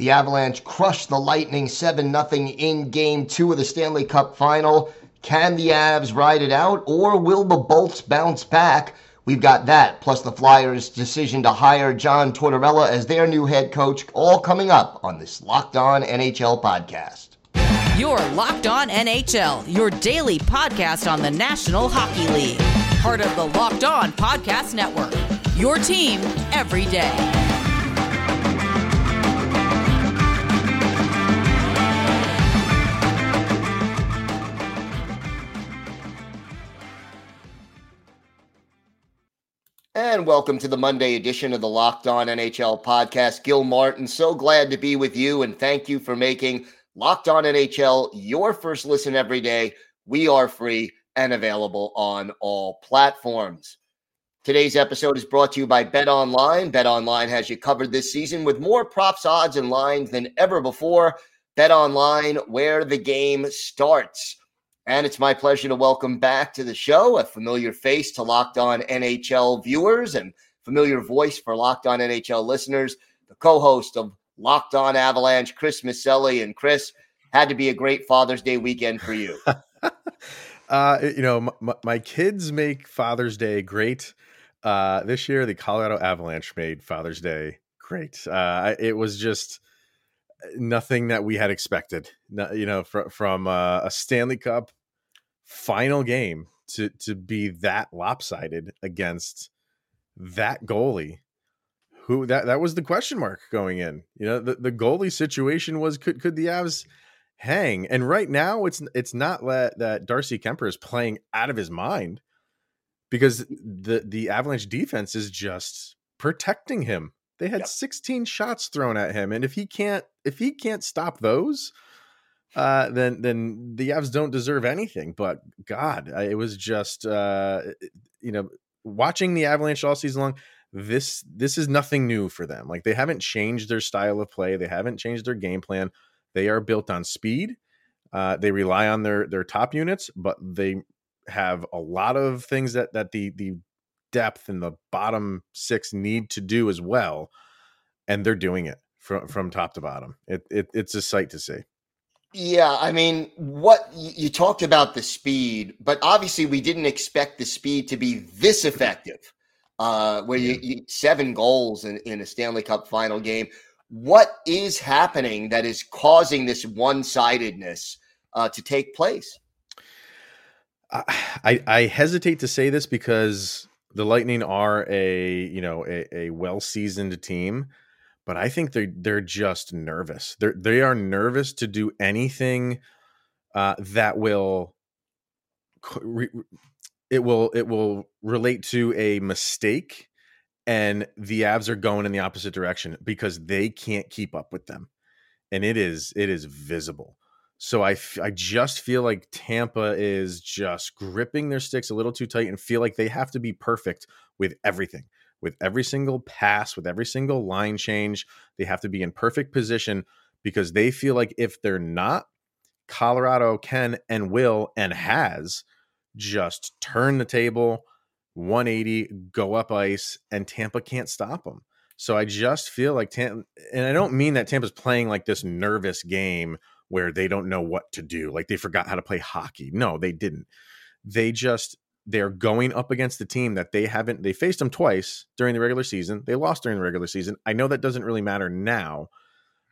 The Avalanche crushed the Lightning 7 0 in game two of the Stanley Cup final. Can the Avs ride it out, or will the Bolts bounce back? We've got that, plus the Flyers' decision to hire John Tortorella as their new head coach, all coming up on this Locked On NHL podcast. Your Locked On NHL, your daily podcast on the National Hockey League. Part of the Locked On Podcast Network. Your team every day. And welcome to the Monday edition of the Locked On NHL podcast. Gil Martin, so glad to be with you and thank you for making Locked On NHL your first listen every day. We are free and available on all platforms. Today's episode is brought to you by Bet Online. Bet Online has you covered this season with more props, odds, and lines than ever before. Bet Online, where the game starts. And it's my pleasure to welcome back to the show a familiar face to Locked On NHL viewers and familiar voice for Locked On NHL listeners, the co host of Locked On Avalanche, Chris Maselli. And Chris, had to be a great Father's Day weekend for you. uh, you know, my, my, kids make Father's Day great. Uh, this year, the Colorado Avalanche made Father's Day great. Uh, it was just nothing that we had expected. You know, fr- from uh, a Stanley Cup final game to to be that lopsided against that goalie who that that was the question mark going in. You know the, the goalie situation was could could the avs hang? And right now it's it's not that that darcy kuemper is playing out of his mind because the the avalanche defense is just protecting him. They had yep. 16 shots thrown at him and if he can't if he can't stop those uh, then then the Avs don't deserve anything. But God, it was just uh, you know watching the Avalanche all season long. This this is nothing new for them. Like they haven't changed their style of play. They haven't changed their game plan. They are built on speed. Uh, they rely on their their top units, but they have a lot of things that that the the depth and the bottom six need to do as well, and they're doing it from from top to bottom. It, it it's a sight to see. Yeah, I mean, what you talked about the speed, but obviously we didn't expect the speed to be this effective. Uh, where you, you seven goals in, in a Stanley Cup final game. What is happening that is causing this one-sidedness uh, to take place? I I hesitate to say this because the Lightning are a you know a, a well seasoned team, but I think they they're just nervous. They they are nervous to do anything uh, that will it will it will relate to a mistake and the Avs are going in the opposite direction because they can't keep up with them. And it is it is visible. So I, f- I just feel like Tampa is just gripping their sticks a little too tight and feel like they have to be perfect with everything with every single pass, with every single line change. They have to be in perfect position because they feel like if they're not, Colorado can and will and has just turn the table 180, go up ice, and Tampa can't stop them. So I just feel like Tampa, and I don't mean that Tampa's playing like this nervous game where they don't know what to do, like they forgot how to play hockey. No, they didn't. They just they're going up against a team that they haven't they faced them twice during the regular season they lost during the regular season i know that doesn't really matter now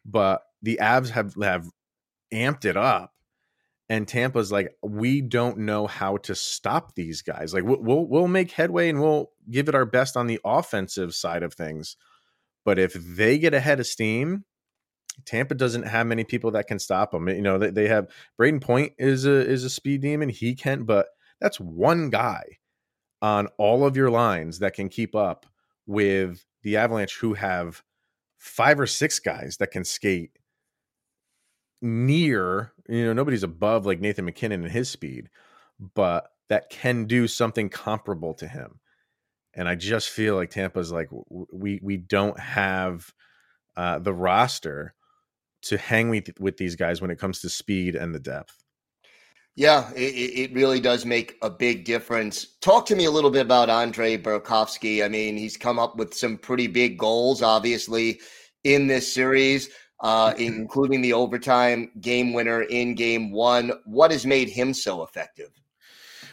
but the avs have have amped it up and tampa's like we don't know how to stop these guys like we'll, we'll we'll make headway and we'll give it our best on the offensive side of things but if they get ahead of steam Tampa doesn't have many people that can stop them. You know, they, they have Brayden Point is a is a speed demon. He can, but that's one guy on all of your lines that can keep up with the Avalanche, who have five or six guys that can skate near, you know, nobody's above like Nathan MacKinnon and his speed, but that can do something comparable to him. And I just feel like Tampa's like we we don't have uh, the roster to hang with with these guys when it comes to speed and the depth. Yeah, it, it, really does make a big difference. Talk to me a little bit about Andre Burakovsky. I mean, he's come up with some pretty big goals, obviously, in this series. uh, including the overtime game winner in game one. What has made him so effective?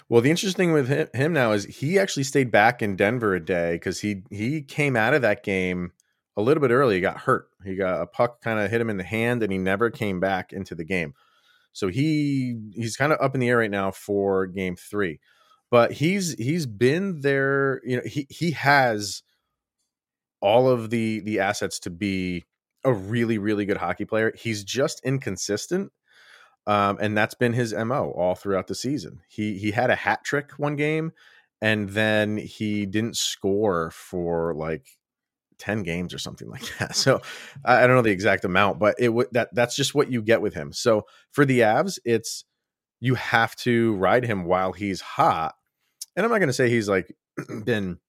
Well, the interesting thing with him, him now is he actually stayed back in Denver a day because he he came out of that game a little bit early. He got hurt. He got a puck kind of hit him in the hand, and he never came back into the game. So he he's kind of up in the air right now for game three. But he's he's been there, you know, he he has all of the the assets to be a really, really good hockey player. He's just inconsistent. Um, and that's been his MO all throughout the season. He he had a hat trick one game, and then he didn't score for like 10 games or something like that. So I, don't know the exact amount, but it would that that's just what you get with him. So for the Avs, it's you have to ride him while he's hot. And I'm not going to say he's like been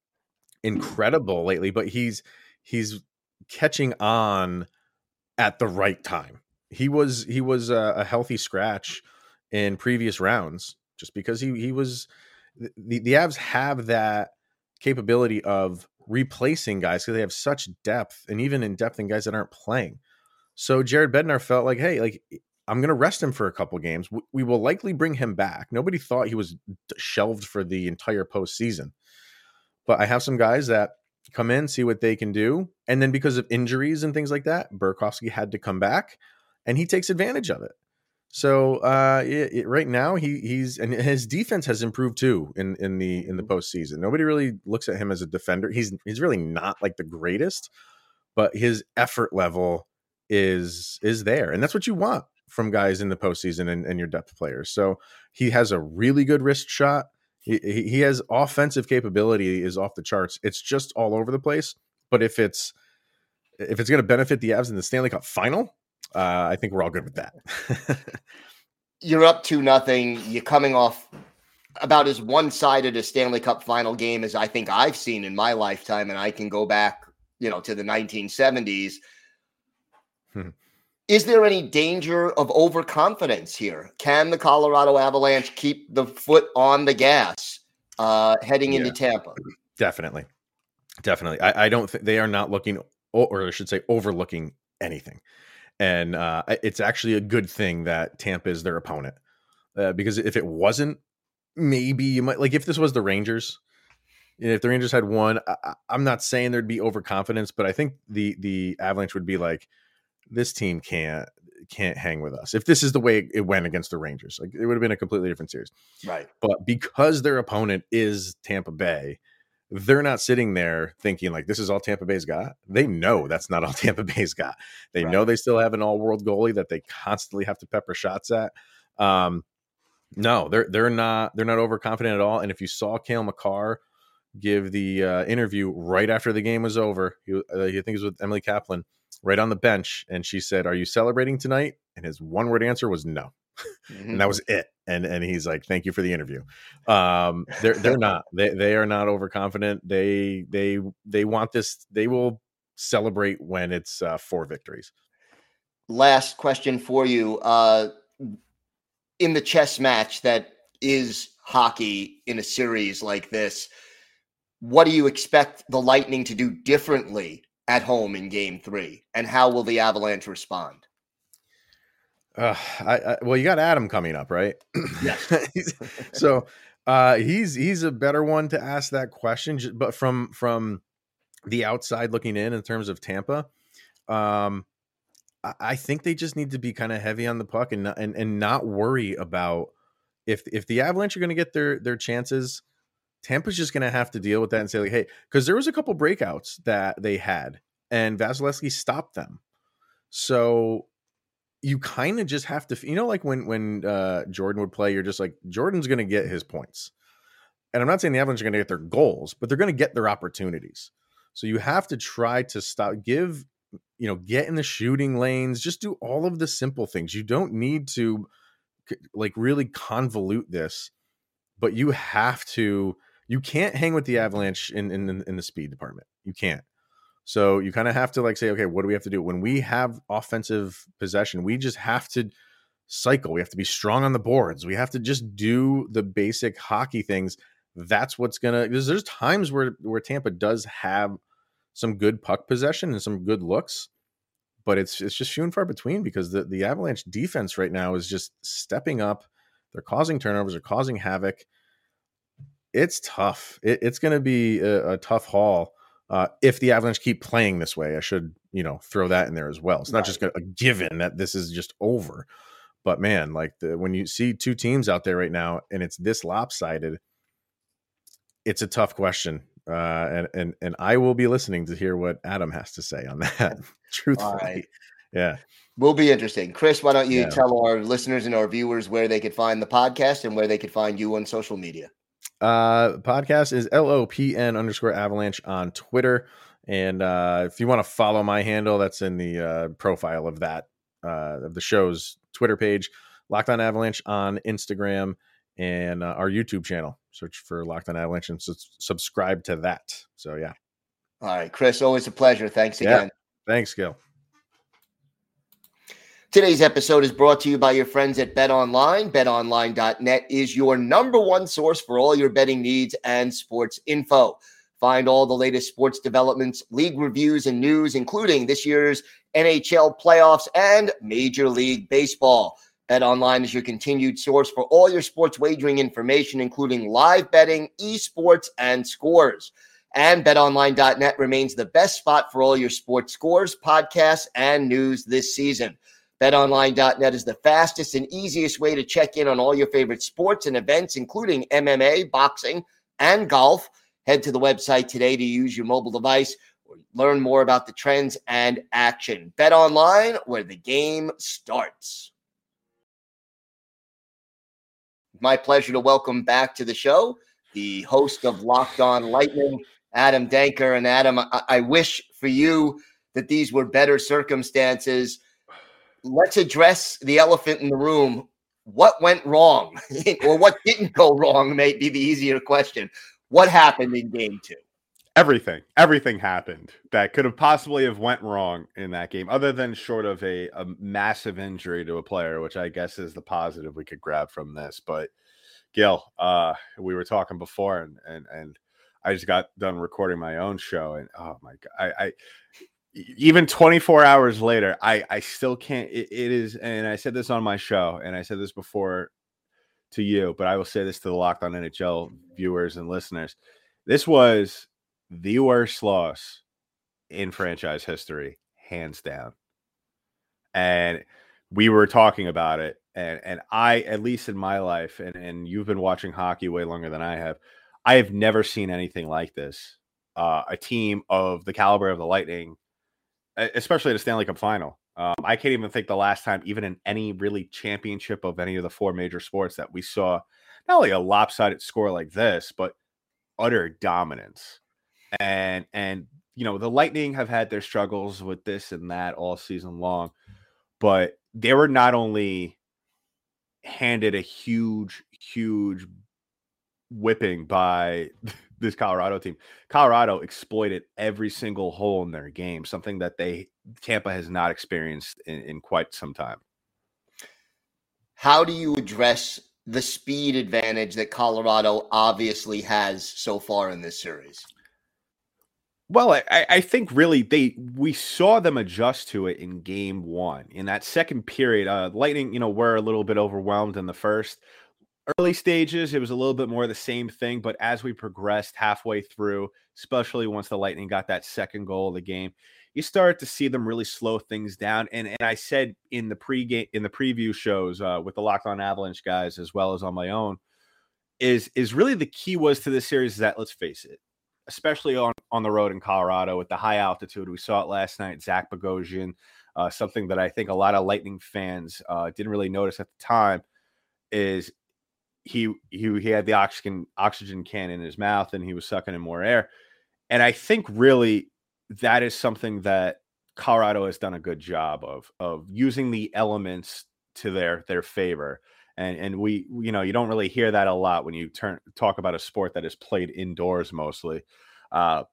incredible lately, but he's he's catching on at the right time. He was he was a, a healthy scratch in previous rounds just because he he was the the Avs have that capability of replacing guys because they have such depth and even in depth in guys that aren't playing. So Jared Bednar felt like, hey, like I'm going to rest him for a couple games. We will likely bring him back. Nobody thought he was shelved for the entire postseason, but I have some guys that come in, see what they can do, and then because of injuries and things like that, Burakovsky had to come back, and he takes advantage of it. So uh, it, it, right now he he's and his defense has improved too in in the in the mm-hmm. postseason. Nobody really looks at him as a defender. He's he's really not like the greatest, but his effort level is is there, and that's what you want from guys in the postseason and, and your depth players. So he has a really good wrist shot. He, he has offensive capability is off the charts. It's just all over the place. But if it's if it's going to benefit the Avs in the Stanley Cup final, uh, I think we're all good with that. You're up to nothing. You're coming off about as one-sided a Stanley Cup final game as I think I've seen in my lifetime, and I can go back, you know, to the 1970s. Hmm. Is there any danger of overconfidence here? Can the Colorado Avalanche keep the foot on the gas uh, heading yeah, into Tampa? Definitely, definitely. I, I don't think they are not looking, or I should say, overlooking anything and uh, it's actually a good thing that Tampa is their opponent uh, because if it wasn't, maybe you might like if this was the Rangers. If the Rangers had won, I, I'm not saying there'd be overconfidence, but I think the the Avalanche would be like, this team can't can't hang with us. If this is the way it went against the Rangers, like it would have been a completely different series. Right. But because their opponent is Tampa Bay, they're not sitting there thinking like this is all Tampa Bay's got. They know that's not all Tampa Bay's got. They right. know they still have an all-world goalie that they constantly have to pepper shots at. Um, no, they're they're not they're not overconfident at all. And if you saw Cale Makar give the uh, interview right after the game was over, he, uh, I think it was with Emily Kaplan, right on the bench, and she said, "Are you celebrating tonight?" And his one word answer was no mm-hmm. and that was it. And and he's like, "Thank you for the interview." Um, they're they're not they they are not overconfident. They they they want this. They will celebrate when it's uh, four victories. Last question for you. Uh, in the chess match that is hockey in a series like this, what do you expect the Lightning to do differently at home in Game Three, and how will the Avalanche respond? Uh, I, I, well, you got Adam coming up, right? Yeah. so uh, he's he's a better one to ask that question, but from from the outside looking in, in terms of Tampa, um, I, I think they just need to be kind of heavy on the puck and not, and and not worry about if if the Avalanche are going to get their their chances. Tampa's just going to have to deal with that and say like, hey, because there was a couple breakouts that they had, and Vasilevskiy stopped them. So you kind of just have to you know like when when uh jordan would play you're just like jordan's gonna get his points. And i'm not saying the avalanche are gonna get their goals but they're gonna get their opportunities. So you have to try to stop give you know get in the shooting lanes just do all of the simple things. You don't need to like really convolute this but you have to you can't hang with the avalanche in in, in the speed department. You can't so you kind of have to like say, okay, what do we have to do when we have offensive possession? We just have to cycle. We have to be strong on the boards. We have to just do the basic hockey things. That's what's gonna. Because there's times where where Tampa does have some good puck possession and some good looks, but it's it's just few and far between because the the Avalanche defense right now is just stepping up. They're causing turnovers, they're causing havoc. It's tough. It, it's to be a, a, tough haul uh, if the Avalanche keep playing this way. I should you know throw that in there as well. It's not just a given that this is just over. But man, like the, when you see two teams out there right now and it's this lopsided, it's a tough question. Uh, and and and I will be listening to hear what Adam has to say on that. Truthfully, right. yeah, will be interesting. Chris, why don't you yeah. tell our listeners and our viewers where they could find the podcast and where they could find you on social media? Uh, podcast is L O P N underscore Avalanche on Twitter, and uh, if you want to follow my handle, that's in the uh, profile of that uh, of the show's Twitter page. Locked on Avalanche on Instagram and uh, our YouTube channel. Search for Locked On Avalanche and su- subscribe to that. So yeah. All right, Chris. Always a pleasure. Thanks again. Yeah. Thanks, Gil. Today's episode is brought to you by your friends at Bet Online. BetOnline.net is your number one source for all your betting needs and sports info. Find all the latest sports developments, league reviews, and news, including this year's NHL playoffs and Major League Baseball. Bet Online is your continued source for all your sports wagering information, including live betting, esports, and scores. And betonline.net remains the best spot for all your sports scores, podcasts, and news this season. BetOnline.net is the fastest and easiest way to check in on all your favorite sports and events, including MMA, boxing, and golf. Head to the website today to use your mobile device or learn more about the trends and action. Bet online where the game starts. My pleasure to welcome back to the show the host of Locked On Lightning, Adam Danker. And Adam, I, I wish for you that these were better circumstances. Let's address the elephant in the room. What went wrong, or what didn't go wrong, may be the easier question. What happened in game two? Everything, everything happened that could have possibly have went wrong in that game, other than short of a, a massive injury to a player, which I guess is the positive we could grab from this. But Gil, uh, we were talking before, and and and I just got done recording my own show, and oh my god, I, I even 24 hours later, I I still can't. It, it is, and I said this on my show, and I said this before to you, but I will say this to the Locked On NHL viewers and listeners. This was the worst loss in franchise history, hands down. And we were talking about it, and and I, at least in my life, and and you've been watching hockey way longer than I have, I have never seen anything like this. Uh, a team of the caliber of the Lightning, especially at a Stanley Cup final, um, I can't even think the last time, even in any really championship of any of the four major sports, that we saw not only a lopsided score like this, but utter dominance. And and you know the Lightning have had their struggles with this and that all season long, but they were not only handed a huge, huge whipping by this Colorado team. Colorado exploited every single hole in their game, something that they Tampa has not experienced in, in quite some time. How do you address the speed advantage that Colorado obviously has so far in this series? Well, I, I think really they we saw them adjust to it in game one. In that second period, uh Lightning, you know, were a little bit overwhelmed in the first early stages, it was a little bit more the same thing. But as we progressed halfway through, especially once the Lightning got that second goal of the game, you start to see them really slow things down. And and I said in the pregame in the preview shows uh, with the Locked On Avalanche guys as well as on my own, is is really the key was to this series is that let's face it, especially on on the road in Colorado with the high altitude. We saw it last night. Zach Bogosian, uh, something that I think a lot of Lightning fans uh, didn't really notice at the time is he he he had the oxygen oxygen can in his mouth and he was sucking in more air. And I think really that is something that Colorado has done a good job of of using the elements to their their favor. And and we you know you don't really hear that a lot when you turn talk about a sport that is played indoors mostly. Uh,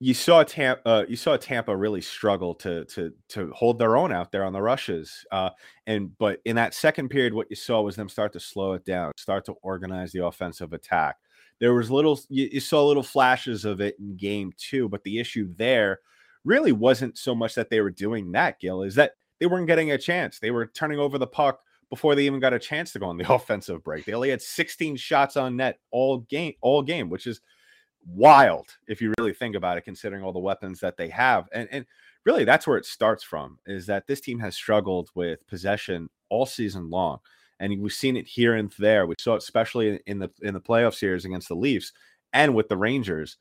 you saw Tampa, uh, you saw Tampa really struggle to to to hold their own out there on the rushes. Uh, and but in that second period, what you saw was them start to slow it down, start to organize the offensive attack. There was little you, you saw little flashes of it in game two, but the issue there really wasn't so much that they were doing that, Gil, is that they weren't getting a chance. They were turning over the puck before they even got a chance to go on the offensive break. They only had 16 shots on net all game, all game, which is wild if you really think about it, considering all the weapons that they have. And and really that's where it starts from is that this team has struggled with possession all season long. And we've seen it here and there. We saw it especially in the in the playoff series against the Leafs and with the Rangers.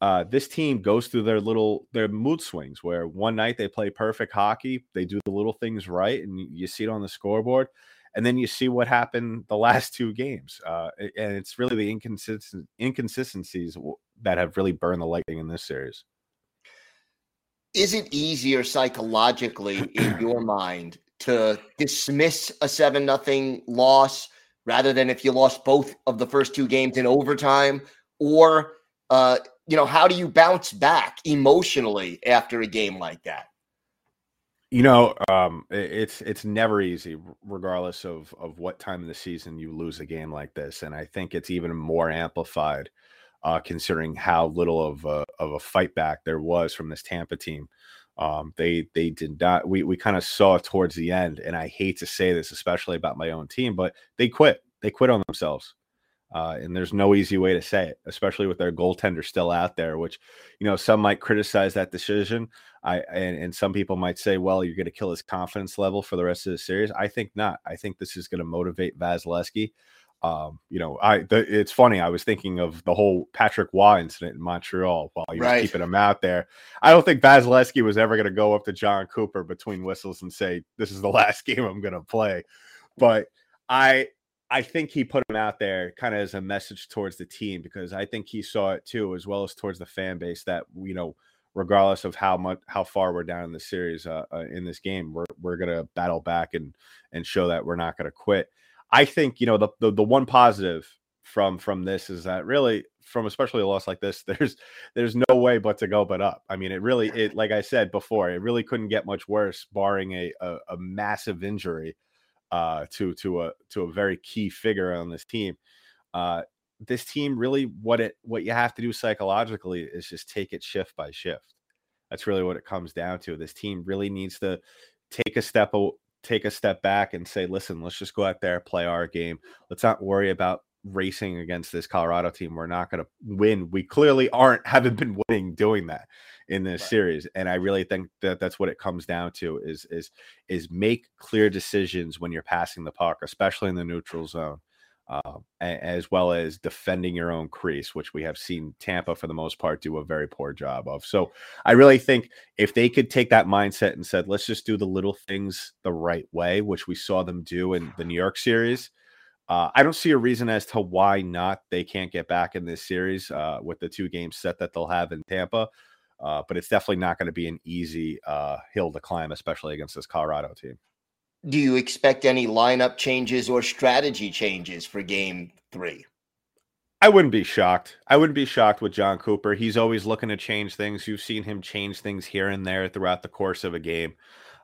Uh, this team goes through their little their mood swings where one night they play perfect hockey, they do the little things right, and you see it on the scoreboard, and then you see what happened the last two games, uh, and it's really the inconsistent inconsistencies that have really burned the lightning in this series. Is it easier psychologically in your mind to dismiss a seven nothing loss rather than if you lost both of the first two games in overtime, or uh, you know, how do you bounce back emotionally after a game like that? You know, um, it's it's never easy, regardless of of what time of the season you lose a game like this, and I think it's even more amplified uh, considering how little of a, of a fight back there was from this Tampa team. Um, they they did not. We we kind of saw towards the end, and I hate to say this, especially about my own team, but they quit. They quit on themselves. Uh, and there's no easy way to say it, especially with their goaltender still out there, which, you know, some might criticize that decision. I and, and some people might say, well, you're going to kill his confidence level for the rest of the series. I think not. I think this is going to motivate Vasilevskiy. Um, you know, I the, it's funny. I was thinking of the whole Patrick Roy incident in Montreal while he was right. keeping him out there. I don't think Vasilevskiy was ever going to go up to Jon Cooper between whistles and say, "This is the last game I'm going to play." But I I think he put him out there kind of as a message towards the team because I think he saw it too, as well as towards the fan base that you know, regardless of how much how far we're down in the series uh, uh, in this game, we're we're gonna battle back and and show that we're not gonna quit. I think you know the, the the one positive from from this is that really from especially a loss like this there's there's no way but to go but up i mean it really it like i said before it really couldn't get much worse barring a a, a massive injury uh, to to a to a very key figure on this team. Uh, this team really what it what you have to do psychologically is just take it shift by shift. That's really what it comes down to. This team really needs to take a step take a step back and say, listen, let's just go out there, play our game. Let's not worry about racing against this Colorado team. We're not going to win. We clearly aren't haven't been winning doing that in this right. series and i really think that that's what it comes down to is is is make clear decisions when you're passing the puck especially in the neutral zone uh, as well as defending your own crease, which we have seen Tampa for the most part do a very poor job of. So I really think if they could take that mindset and said, let's just do the little things the right way, which we saw them do in the New York series. Uh, I don't see a reason as to why not they can't get back in this series uh, with the two game set that they'll have in Tampa. Uh, but it's definitely not going to be an easy uh, hill to climb, especially against this Colorado team. Do you expect any lineup changes or strategy changes for game three? I wouldn't be shocked. I wouldn't be shocked with Jon Cooper. He's always looking to change things. You've seen him change things here and there throughout the course of a game.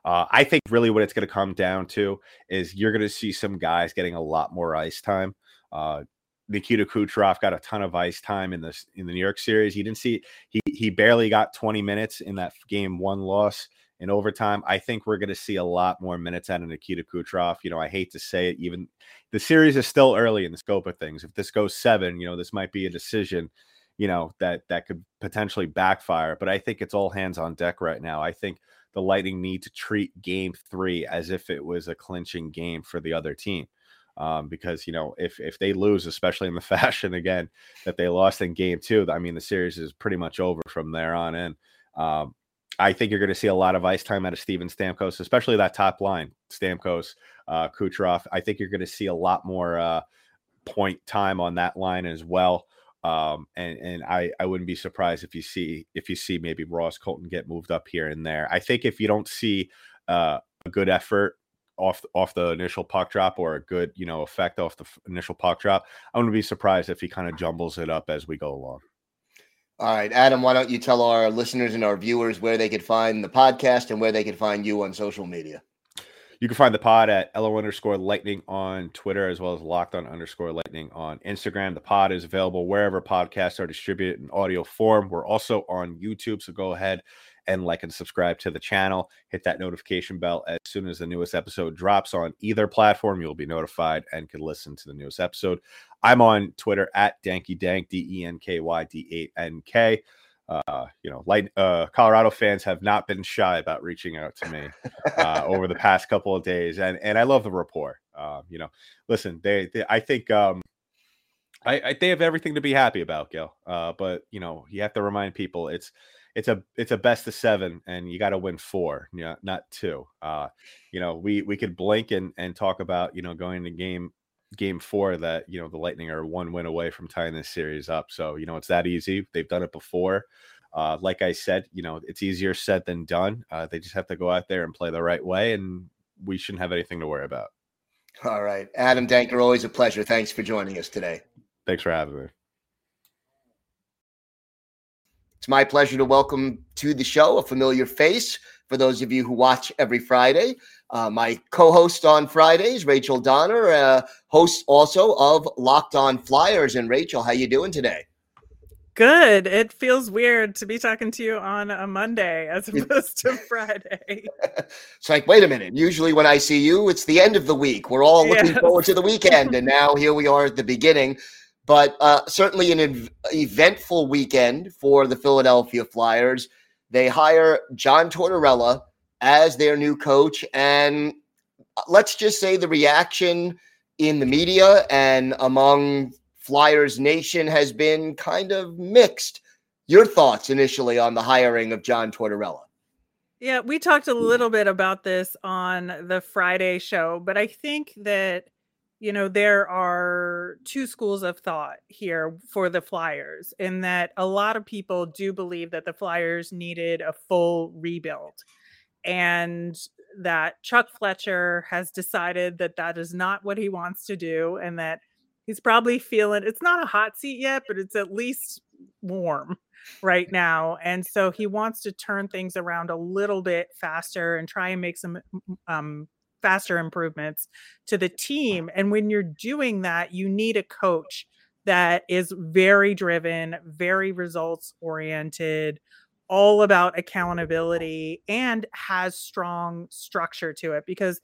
Uh, I think really what it's going to come down to is you're going to see some guys getting a lot more ice time. Uh, Nikita Kucherov got a ton of ice time in this in the New York series. He didn't see he he barely got 20 minutes in that game one loss in overtime. I think we're going to see a lot more minutes out of Nikita Kucherov. You know, I hate to say it, even the series is still early in the scope of things. If this goes seven, you know, this might be a decision, you know, that that could potentially backfire. But I think it's all hands on deck right now. I think the Lightning need to treat Game Three as if it was a clinching game for the other team um, because you know if if they lose, especially in the fashion again that they lost in game two, I mean the series is pretty much over from there on in. Um, I think you're going to see a lot of ice time out of Steven Stamkos, especially that top line, Stamkos, uh, Kucherov. I think you're going to see a lot more uh, point time on that line as well. Um, and and I I wouldn't be surprised if you see if you see maybe Ross Colton get moved up here and there. I think if you don't see uh, a good effort off off the initial puck drop or a good you know effect off the initial puck drop, I wouldn't be surprised if he kind of jumbles it up as we go along. All right, Adam, why don't you tell our listeners and our viewers where they could find the podcast and where they could find you on social media? You can find the pod at LO underscore lightning on Twitter as well as locked on underscore lightning on Instagram. The pod is available wherever podcasts are distributed in audio form. We're also on YouTube, so go ahead and like and subscribe to the channel. Hit that notification bell as soon as the newest episode drops on either platform. You'll be notified and can listen to the newest episode. I'm on Twitter at Danky Dank, D E N K Y D A N K. Uh, you know, light uh, Colorado fans have not been shy about reaching out to me uh, over the past couple of days, and and I love the rapport. Uh, you know, listen, they, they I think um, I, I, they have everything to be happy about, Gil. Uh, but you know, you have to remind people it's it's a it's a best of seven, and you got to win four, know, not two. Uh, you know, we we could blink and and talk about you know going to game game four that you know the Lightning are one win away from tying this series up. So you know it's that easy. They've done it before. Uh, like I said, you know it's easier said than done. Uh, they just have to go out there and play the right way, and we shouldn't have anything to worry about. All right, Adam Danker, always a pleasure. Thanks for joining us today. Thanks for having me. It's my pleasure to welcome to the show a familiar face for those of you who watch every Friday. Uh, my co-host on Fridays, Rachel Donner, uh, host also of Locked On Flyers. And Rachel, how you doing today? Good. It feels weird to be talking to you on a Monday as opposed to Friday. it's like, wait a minute. Usually, when I see you, it's the end of the week. We're all looking yes. forward to the weekend, and now here we are at the beginning. But uh, certainly an ev- eventful weekend for the Philadelphia Flyers. They hire John Tortorella as their new coach. And let's just say the reaction in the media and among Flyers Nation has been kind of mixed. Your thoughts initially on the hiring of John Tortorella? Yeah, we talked a little bit about this on the Friday show, but I think that you know there are two schools of thought here for the Flyers in that a lot of people do believe that the Flyers needed a full rebuild and that Chuck Fletcher has decided that that is not what he wants to do and that he's probably feeling it's not a hot seat yet but it's at least warm right now and so he wants to turn things around a little bit faster and try and make some um, faster improvements to the team and when you're doing that you need a coach that is very driven very results oriented all about accountability and has strong structure to it because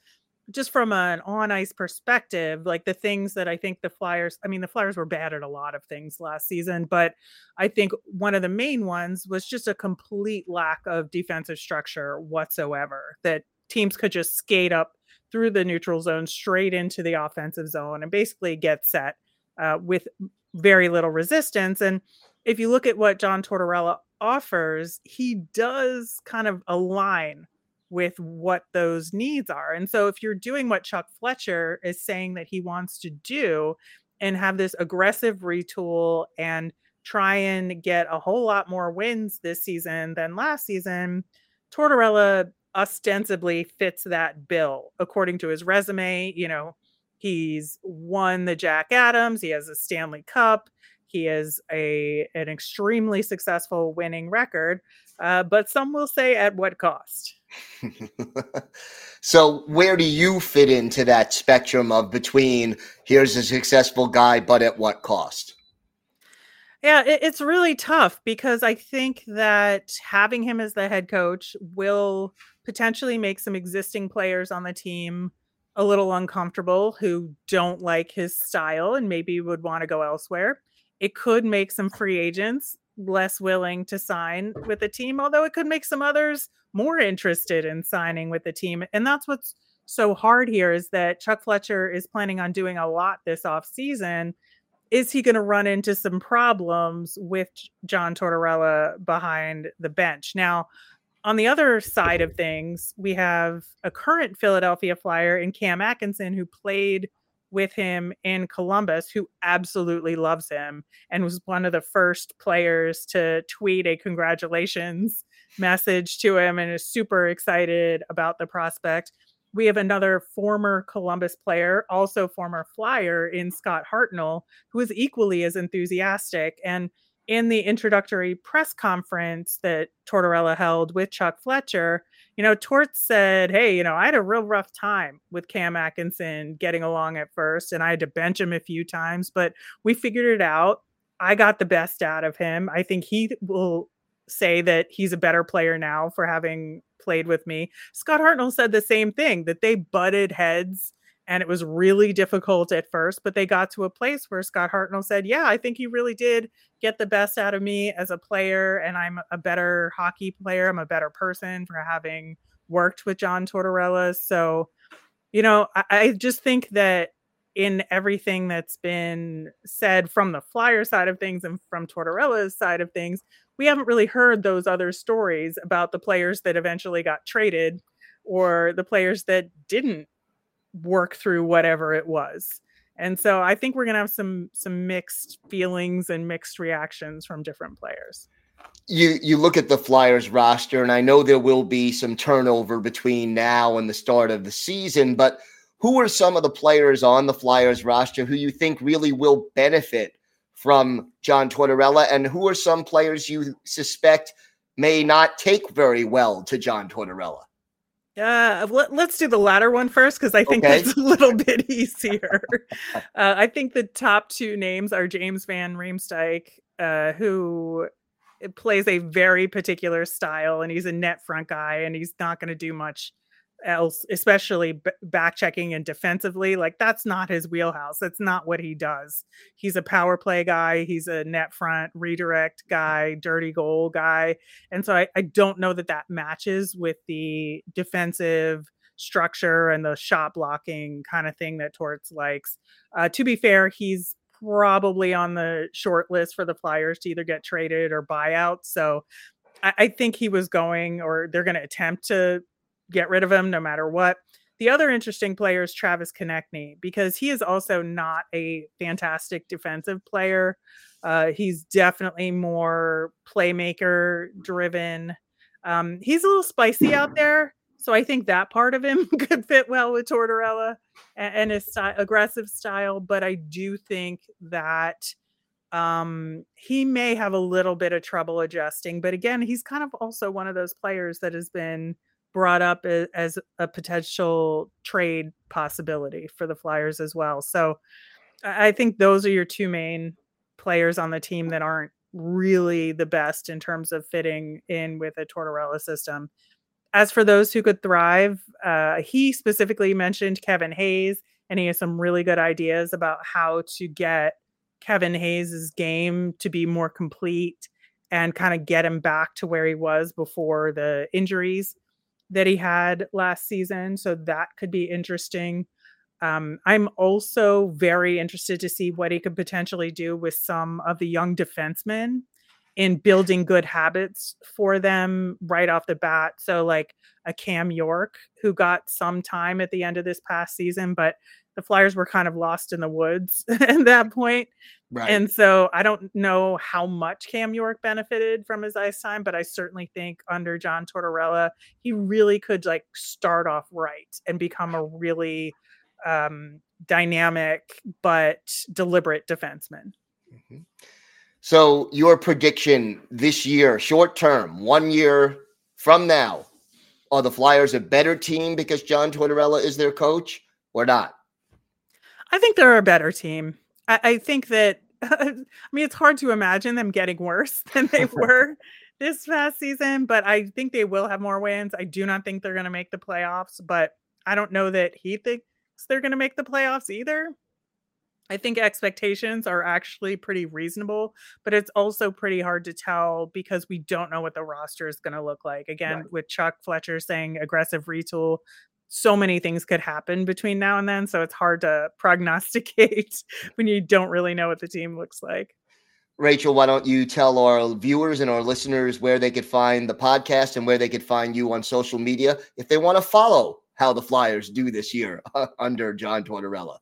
just from an on ice perspective, like the things that I think the Flyers, I mean, the Flyers were bad at a lot of things last season, but I think one of the main ones was just a complete lack of defensive structure whatsoever, that teams could just skate up through the neutral zone straight into the offensive zone and basically get set uh, with very little resistance. And if you look at what John Tortorella offers, he does kind of align with what those needs are. And so if you're doing what Chuck Fletcher is saying that he wants to do and have this aggressive retool and try and get a whole lot more wins this season than last season, Tortorella ostensibly fits that bill according to his resume, you know, he's won the Jack Adams, he has a Stanley Cup, he is a an extremely successful winning record, uh, but some will say at what cost. so, where do you fit into that spectrum of between here's a successful guy, but at what cost? Yeah, it, it's really tough because I think that having him as the head coach will potentially make some existing players on the team a little uncomfortable who don't like his style and maybe would want to go elsewhere. It could make some free agents less willing to sign with the team, although it could make some others more interested in signing with the team. And that's what's so hard here is that Chuck Fletcher is planning on doing a lot this off season. Is he going to run into some problems with John Tortorella behind the bench? Now, on the other side of things, we have a current Philadelphia Flyer in Cam Atkinson who played with him in Columbus who absolutely loves him and was one of the first players to tweet a congratulations message to him and is super excited about the prospect. We have another former Columbus player, also former Flyer in Scott Hartnell, who is equally as enthusiastic. And in the introductory press conference that Tortorella held with Chuck Fletcher, you know, Tort said, Hey, you know, I had a real rough time with Cam Atkinson getting along at first, and I had to bench him a few times, but we figured it out. I got the best out of him. I think he will say that he's a better player now for having played with me. Scott Hartnell said the same thing that they butted heads and it was really difficult at first, but they got to a place where Scott Hartnell said, Yeah, I think you really did get the best out of me as a player, and I'm a better hockey player. I'm a better person for having worked with John Tortorella. So, you know, I, I just think that in everything that's been said from the flyer side of things and from Tortorella's side of things, we haven't really heard those other stories about the players that eventually got traded or the players that didn't work through whatever it was. And so I think we're going to have some some mixed feelings and mixed reactions from different players. You you look at the Flyers roster and I know there will be some turnover between now and the start of the season, but who are some of the players on the Flyers roster who you think really will benefit from John Tortorella and who are some players you suspect may not take very well to John Tortorella? Uh, let, us do the latter one first because I think okay. that's a little bit easier. uh, I think the top two names are James Van Riemsdyk, uh, who plays a very particular style, and he's a net front guy, and he's not going to do much else, especially b- back checking and defensively. Like that's not his wheelhouse. That's not what he does. He's a power play guy. He's a net front redirect guy, dirty goal guy. And so I, I don't know that that matches with the defensive structure and the shot blocking kind of thing that Torts likes. Uh, to be fair, he's probably on the short list for the Flyers to either get traded or buyout. So I, I think he was going, or they're going to attempt to get rid of him no matter what. The other interesting player is Travis Konecny because he is also not a fantastic defensive player. Uh, he's definitely more playmaker driven. Um, he's a little spicy out there, so I think that part of him could fit well with Tortorella and, and his aggressive style. But I do think that um, he may have a little bit of trouble adjusting. But again, he's kind of also one of those players that has been brought up as a potential trade possibility for the Flyers as well. So I think those are your two main players on the team that aren't really the best in terms of fitting in with a Tortorella system. As for those who could thrive, uh, he specifically mentioned Kevin Hayes, and he has some really good ideas about how to get Kevin Hayes's game to be more complete and kind of get him back to where he was before the injuries that he had last season. So that could be interesting. Um, I'm also very interested to see what he could potentially do with some of the young defensemen in building good habits for them right off the bat. So, like a Cam York, who got some time at the end of this past season, but the Flyers were kind of lost in the woods at that point. Right. And so I don't know how much Cam York benefited from his ice time, but I certainly think under John Tortorella, he really could like start off right and become a really um, dynamic but deliberate defenseman. Mm-hmm. So your prediction this year, short term, one year from now, are the Flyers a better team because John Tortorella is their coach or not? I think they're a better team. I, I think that I mean it's hard to imagine them getting worse than they were this past season, but I think they will have more wins. I do not think they're going to make the playoffs, but I don't know that he thinks they're going to make the playoffs either. I think expectations are actually pretty reasonable, but it's also pretty hard to tell because we don't know what the roster is going to look like. Again, right. with Chuck Fletcher saying aggressive retool, so many things could happen between now and then. So it's hard to prognosticate when you don't really know what the team looks like. Rachel, why don't you tell our viewers and our listeners where they could find the podcast and where they could find you on social media if they want to follow how the Flyers do this year under John Tortorella?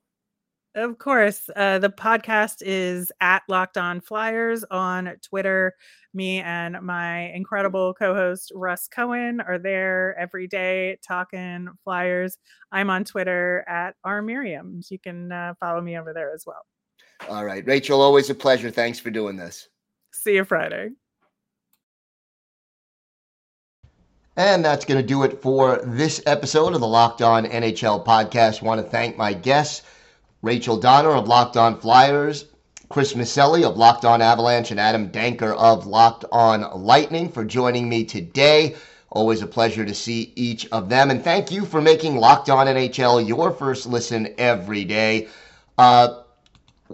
Of course. Uh, the podcast is at Locked On Flyers on Twitter. Me and my incredible co host, Russ Cohen, are there every day talking Flyers. I'm on Twitter at R Miriam. You can uh, follow me over there as well. All right. Rachel, always a pleasure. Thanks for doing this. See you Friday. And that's going to do it for this episode of the Locked On NHL podcast. Want to thank my guests. Rachel Donner of Locked On Flyers, Chris Maselli of Locked On Avalanche and Adam Danker of Locked On Lightning for joining me today. Always a pleasure to see each of them. And thank you for making Locked On NHL your first listen every day. Uh,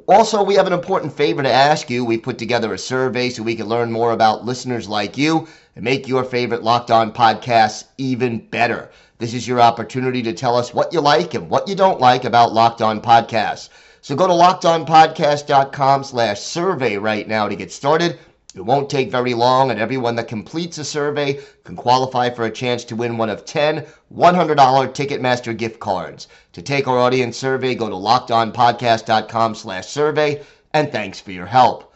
also, we have an important favor to ask you. We put together a survey so we can learn more about listeners like you and make your favorite Locked On podcasts even better. This is your opportunity to tell us what you like and what you don't like about Locked On Podcasts. So go to lockedonpodcast.com slash survey right now to get started. It won't take very long, and everyone that completes a survey can qualify for a chance to win one of 10 $100 Ticketmaster gift cards. To take our audience survey, go to lockedonpodcast.com slash survey, and thanks for your help.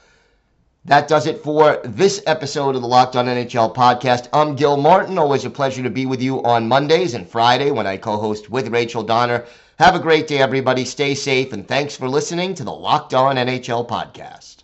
That does it for this episode of the Locked On NHL podcast. I'm Gil Martin. Always a pleasure to be with you on Mondays and Friday when I co host with Rachel Donner. Have a great day, everybody. Stay safe, and thanks for listening to the Locked On NHL podcast.